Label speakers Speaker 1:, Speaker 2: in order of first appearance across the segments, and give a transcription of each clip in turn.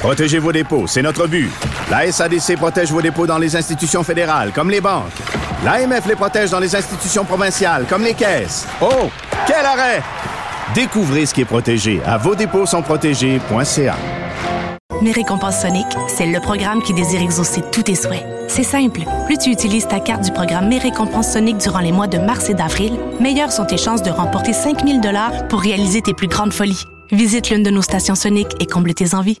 Speaker 1: Protégez vos dépôts, c'est notre but. La SADC protège vos dépôts dans les institutions fédérales, comme les banques. L'AMF les protège dans les institutions provinciales, comme les caisses. Oh, quel arrêt! Découvrez ce qui est protégé à vos dépôts sont protégés.ca.
Speaker 2: Mes récompenses Sonic, c'est le programme qui désire exaucer tous tes souhaits. C'est simple. Plus tu utilises ta carte du programme Mes récompenses Sonic durant les mois de mars et d'avril, meilleures sont tes chances de remporter 5000 dollars pour réaliser tes plus grandes folies. Visite l'une de nos stations Sonic et comble tes envies.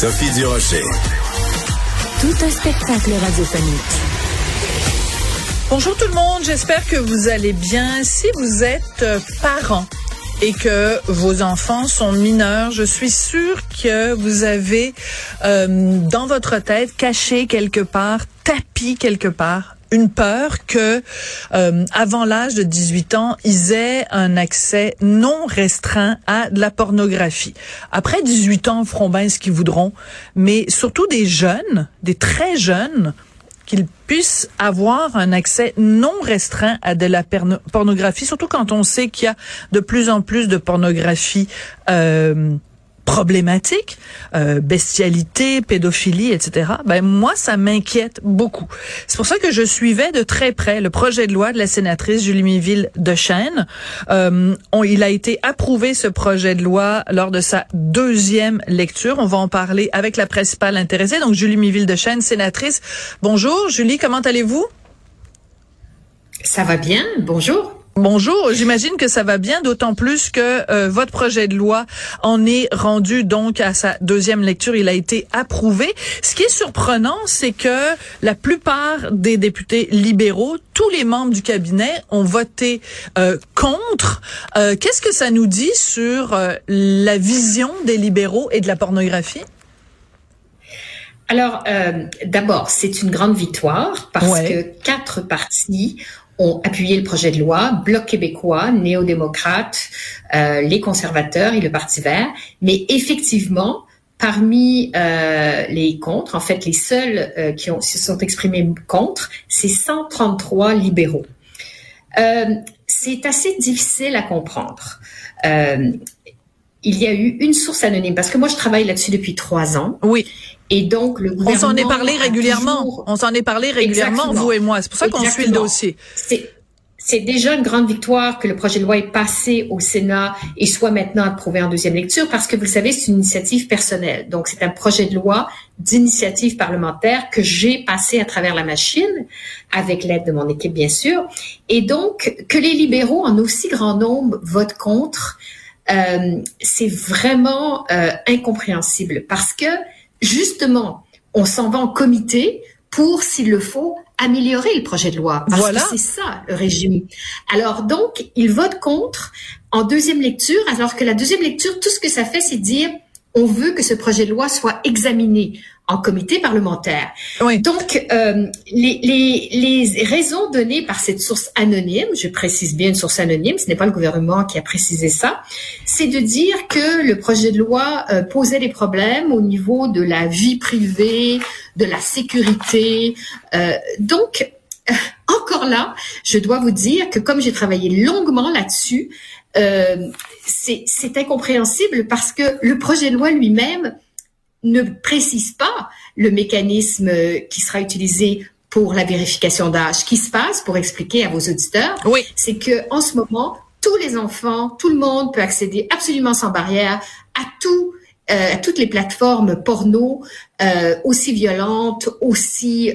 Speaker 3: Sophie Durocher.
Speaker 4: Tout un spectacle radiophonique.
Speaker 5: Bonjour tout le monde, j'espère que vous allez bien. Si vous êtes euh, parent et que vos enfants sont mineurs, je suis sûre que vous avez euh, dans votre tête caché quelque part, tapis quelque part une peur que euh, avant l'âge de 18 ans, ils aient un accès non restreint à de la pornographie. Après 18 ans, ils feront bien ce qu'ils voudront, mais surtout des jeunes, des très jeunes, qu'ils puissent avoir un accès non restreint à de la pornographie, surtout quand on sait qu'il y a de plus en plus de pornographie euh, problématique, euh, bestialité, pédophilie, etc. Ben moi, ça m'inquiète beaucoup. C'est pour ça que je suivais de très près le projet de loi de la sénatrice Julie Miville de Chêne. Euh, il a été approuvé ce projet de loi lors de sa deuxième lecture. On va en parler avec la principale intéressée, donc Julie Miville de Chêne, sénatrice. Bonjour, Julie, comment allez-vous?
Speaker 6: Ça va bien. Bonjour.
Speaker 5: Bonjour, j'imagine que ça va bien, d'autant plus que euh, votre projet de loi en est rendu donc à sa deuxième lecture. Il a été approuvé. Ce qui est surprenant, c'est que la plupart des députés libéraux, tous les membres du cabinet, ont voté euh, contre. Euh, qu'est-ce que ça nous dit sur la vision des libéraux et de la pornographie?
Speaker 6: Alors, d'abord, c'est une grande victoire parce que quatre partis ont appuyé le projet de loi, Bloc québécois, néo-démocrates, euh, les conservateurs et le Parti vert. Mais effectivement, parmi euh, les contre, en fait, les seuls euh, qui ont, se sont exprimés contre, c'est 133 libéraux. Euh, c'est assez difficile à comprendre. Il y a eu une source anonyme parce que moi je travaille là-dessus depuis trois ans.
Speaker 5: Oui.
Speaker 6: Et donc, le
Speaker 5: gouvernement... On s'en est parlé régulièrement. On s'en est parlé régulièrement, vous et moi. C'est pour ça qu'on suit le dossier.
Speaker 6: C'est déjà une grande victoire que le projet de loi est passé au Sénat et soit maintenant approuvé en deuxième lecture parce que vous le savez, c'est une initiative personnelle. Donc, c'est un projet de loi d'initiative parlementaire que j'ai passé à travers la machine avec l'aide de mon équipe, bien sûr. Et donc, que les libéraux en aussi grand nombre votent contre, euh, c'est vraiment euh, incompréhensible parce que justement, on s'en va en comité pour, s'il le faut, améliorer le projet de loi. Parce voilà. que c'est ça, le régime. Alors, donc, il vote contre en deuxième lecture, alors que la deuxième lecture, tout ce que ça fait, c'est dire, on veut que ce projet de loi soit examiné en comité parlementaire. Donc, euh, les, les, les, raisons données par cette source anonyme, je précise bien une source anonyme, ce n'est pas le gouvernement qui a précisé ça, c'est de dire que le projet de loi euh, posait des problèmes au niveau de la vie privée, de la sécurité. Euh, donc, encore là, je dois vous dire que comme j'ai travaillé longuement là-dessus, euh, c'est incompréhensible parce que le projet de loi lui-même ne précise pas le mécanisme qui sera utilisé pour la vérification d'âge. Ce qui se passe, pour expliquer à vos auditeurs,
Speaker 5: oui.
Speaker 6: c'est que en ce moment, tous les enfants, tout le monde peut accéder absolument sans barrière à tout à toutes les plateformes porno aussi violentes, aussi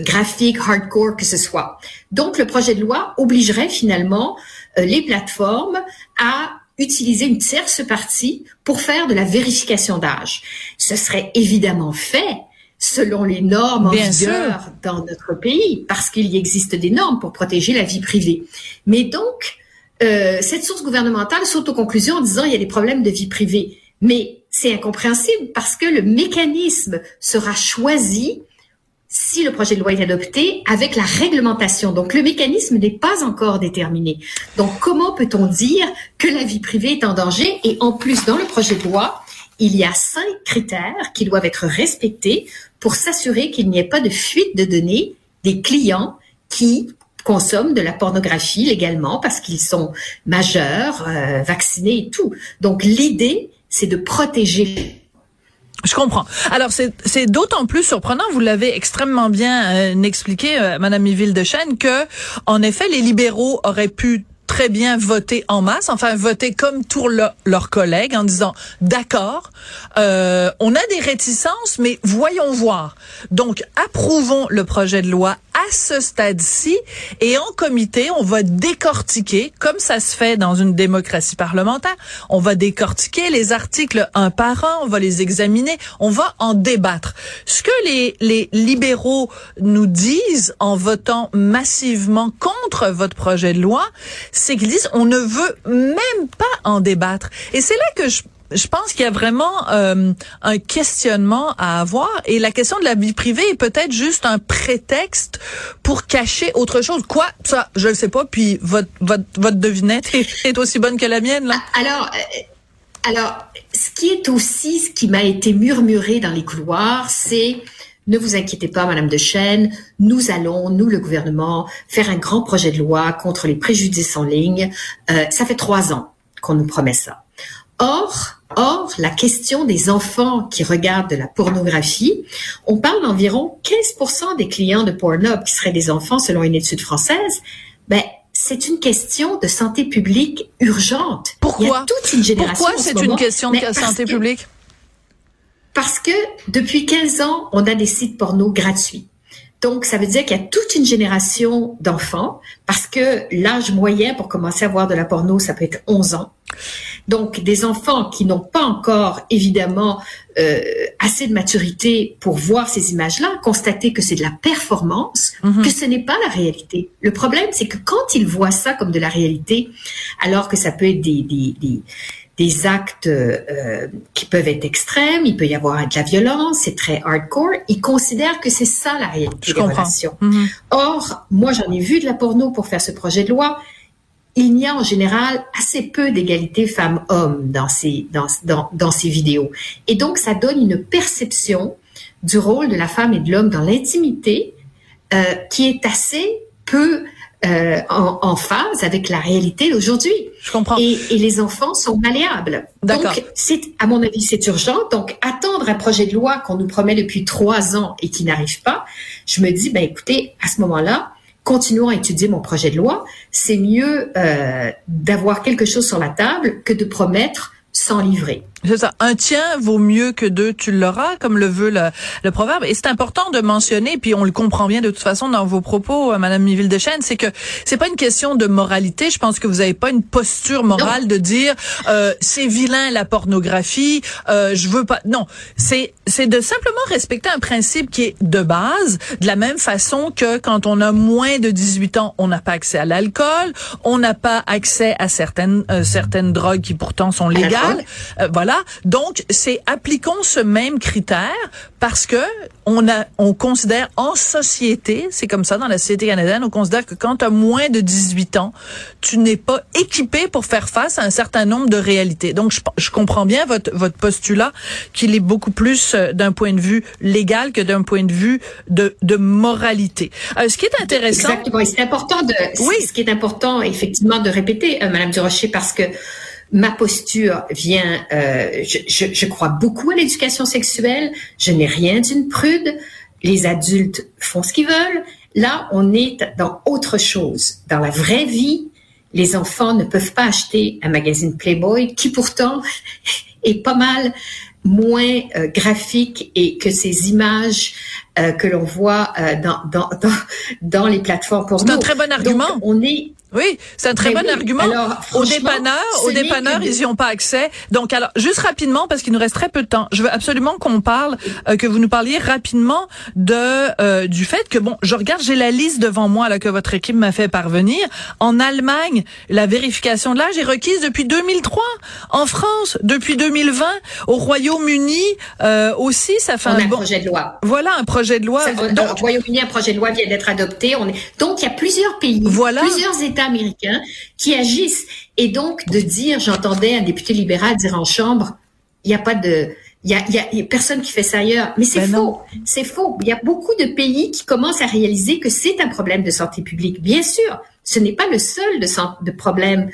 Speaker 6: graphiques, hardcore que ce soit. Donc, le projet de loi obligerait finalement les plateformes à utiliser une tierce partie pour faire de la vérification d'âge. Ce serait évidemment fait selon les normes en vigueur dans notre pays, parce qu'il y existe des normes pour protéger la vie privée. Mais donc, euh, cette source gouvernementale saute aux conclusions en disant il y a des problèmes de vie privée. Mais c'est incompréhensible parce que le mécanisme sera choisi si le projet de loi est adopté avec la réglementation. Donc le mécanisme n'est pas encore déterminé. Donc comment peut-on dire que la vie privée est en danger? Et en plus, dans le projet de loi, il y a cinq critères qui doivent être respectés pour s'assurer qu'il n'y ait pas de fuite de données des clients qui consomment de la pornographie légalement parce qu'ils sont majeurs, euh, vaccinés et tout. Donc l'idée, c'est de protéger
Speaker 5: je comprends. Alors c'est d'autant plus surprenant, vous l'avez extrêmement bien euh, expliqué, euh, Madame Yville de Chêne, que en effet les libéraux auraient pu très bien voter en masse, enfin voter comme tous leurs collègues en disant d'accord, euh, on a des réticences, mais voyons voir. Donc approuvons le projet de loi à ce stade-ci et en comité, on va décortiquer, comme ça se fait dans une démocratie parlementaire, on va décortiquer les articles un par un, on va les examiner, on va en débattre. Ce que les, les libéraux nous disent en votant massivement contre votre projet de loi, c'est qu'ils disent on ne veut même pas en débattre. Et c'est là que je je pense qu'il y a vraiment euh, un questionnement à avoir et la question de la vie privée est peut-être juste un prétexte pour cacher autre chose. Quoi? Ça, je ne sais pas. Puis votre votre, votre devinette est, aussi bonne que la mienne là.
Speaker 6: Alors. Euh, alors, ce qui est aussi, ce qui m'a été murmuré dans les couloirs, c'est ne vous inquiétez pas, Madame de Chêne, nous allons, nous le gouvernement, faire un grand projet de loi contre les préjudices en ligne. Euh, ça fait trois ans qu'on nous promet ça. Or, Or, la question des enfants qui regardent de la pornographie, on parle d'environ 15% des clients de Pornhub qui seraient des enfants selon une étude française. Ben, c'est une question de santé publique urgente.
Speaker 5: Pourquoi? Il y a toute une génération. Pourquoi c'est une question de santé publique?
Speaker 6: Parce que depuis 15 ans, on a des sites porno gratuits. Donc, ça veut dire qu'il y a toute une génération d'enfants, parce que l'âge moyen pour commencer à voir de la porno, ça peut être 11 ans. Donc, des enfants qui n'ont pas encore, évidemment, euh, assez de maturité pour voir ces images-là, constater que c'est de la performance, mhm. que ce n'est pas la réalité. Le problème, c'est que quand ils voient ça comme de la réalité, alors que ça peut être des, des, des des actes euh, qui peuvent être extrêmes, il peut y avoir de la violence, c'est très hardcore. Ils considèrent que c'est ça la réalité des relations. Mhm. Or, moi, j'en ai vu de la porno pour faire ce projet de loi. Il n'y a en général assez peu d'égalité femmes-hommes dans ces, dans, dans, dans ces vidéos. Et donc, ça donne une perception du rôle de la femme et de l'homme dans l'intimité euh, qui est assez peu euh, en, en, phase avec la réalité d'aujourd'hui.
Speaker 5: Je comprends.
Speaker 6: Et, et, les enfants sont malléables. Donc, c'est, à mon avis, c'est urgent. Donc, attendre un projet de loi qu'on nous promet depuis trois ans et qui n'arrive pas, je me dis, ben écoutez, à ce moment-là, continuons à étudier mon projet de loi. C'est mieux euh, d'avoir quelque chose sur la table que de promettre sans livrer.
Speaker 5: C'est ça. Un tien vaut mieux que deux, tu l'auras, comme le veut le, le proverbe. Et c'est important de mentionner, puis on le comprend bien de toute façon dans vos propos, euh, Madame Miville de Chêne, c'est que c'est pas une question de moralité. Je pense que vous avez pas une posture morale de dire euh, c'est vilain la pornographie, euh, je veux pas. Non, c'est c'est de simplement respecter un principe qui est de base, de la même façon que quand on a moins de 18 ans, on n'a pas accès à l'alcool, on n'a pas accès à certaines euh, certaines drogues qui pourtant sont légales. voilà donc, c'est appliquons ce même critère parce que on a, on considère en société, c'est comme ça dans la société canadienne, on considère que quand tu as moins de 18 ans, tu n'es pas équipé pour faire face à un certain nombre de réalités. Donc, je, comprends bien votre, votre postulat qu'il est beaucoup plus euh, d'un point de vue légal que d'un point de vue de, de moralité. Euh, ce qui est intéressant.
Speaker 6: Exactement. c'est important de, oui. ce qui est important, effectivement, de répéter, euh, Madame Durocher, parce que ma posture vient, euh, je, crois beaucoup à l'éducation sexuelle, je n'ai rien d'une prude, les adultes font ce qu'ils veulent. Là, on est dans autre chose. Dans la vraie vie, les enfants ne peuvent pas acheter un magazine Playboy qui pourtant est pas mal moins euh, graphique et que ces images euh, que l'on voit euh, dans, dans, dans, dans, les plateformes pour
Speaker 5: C'est un très bon argument.
Speaker 6: on est
Speaker 5: oui, c'est un très bon argument. Alors, au dépanneur, au dépanneur, ils n'y ont pas accès. Donc, alors, juste rapidement, parce qu'il nous reste très peu de temps, je veux absolument qu'on parle, euh, que vous nous parliez rapidement de euh, du fait que bon, je regarde, j'ai la liste devant moi là que votre équipe m'a fait parvenir. En Allemagne, la vérification de l'âge est requise depuis 2003. En France, depuis 2020. Au Royaume-Uni euh, aussi, ça fait
Speaker 6: on
Speaker 5: un,
Speaker 6: a un projet de loi.
Speaker 5: Voilà, un projet de loi.
Speaker 6: donc, Royaume-Uni, un projet de loi vient d'être adopté. On est donc il y a plusieurs pays, voilà. plusieurs États américains qui agissent. Et donc, de dire, j'entendais un député libéral dire en chambre, il n'y a pas de... Il y a, y a, personne qui fait ça ailleurs. Mais c'est ben faux. C'est faux. Il y a beaucoup de pays qui commencent à réaliser que c'est un problème de santé publique. Bien sûr, ce n'est pas le seul de, de problème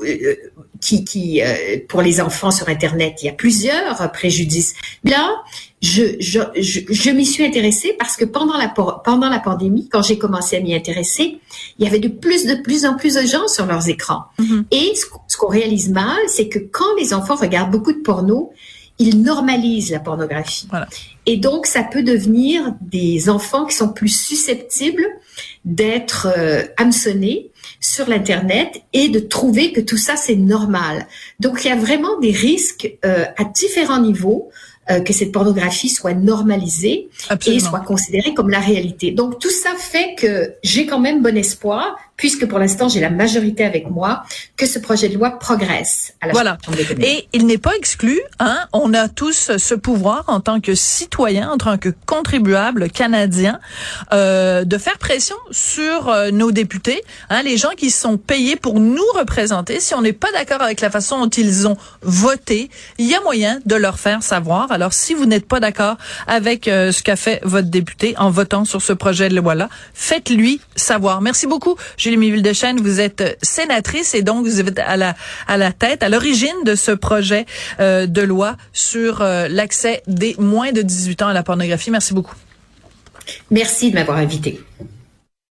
Speaker 6: euh, qui, qui euh, pour les enfants sur Internet. Il y a plusieurs préjudices. Là, je, je, je, m'y suis intéressée parce que pendant la, pendant la pandémie, quand j'ai commencé à m'y intéresser, il y avait de plus, de plus en plus de gens sur leurs écrans. Mm-hmm. Et ce, qu'on réalise mal, c'est que quand les enfants regardent beaucoup de porno, ils normalisent la pornographie. Et donc, ça peut devenir des enfants qui sont plus susceptibles d'être euh, hameçonnés sur l'Internet et de trouver que tout ça, c'est normal. Donc, il y a vraiment des risques euh, à différents niveaux euh, que cette pornographie soit normalisée et soit considérée comme la réalité. Donc tout ça fait que j'ai quand même bon espoir, puisque pour l'instant j'ai la majorité avec moi, que ce projet de loi progresse à la
Speaker 5: Voilà. Et il n'est pas exclu, hein, on a tous ce pouvoir en tant que citoyen, en tant que contribuable canadien, euh, de faire pression sur euh, nos députés, hein, les gens qui sont payés pour nous représenter. Si on n'est pas d'accord avec la façon dont ils ont voté, il y a moyen de leur faire savoir. Alors si vous n'êtes pas d'accord avec euh, ce qu'a fait votre député en votant sur ce projet de loi-là, faites-lui savoir. Merci beaucoup. Julie Miville-Deschênes, vous êtes sénatrice et donc vous êtes à la, à la tête, à l'origine de ce projet euh, de loi sur euh, l'accès des moins de 18 ans à la pornographie. Merci beaucoup.
Speaker 6: Merci de m'avoir invité.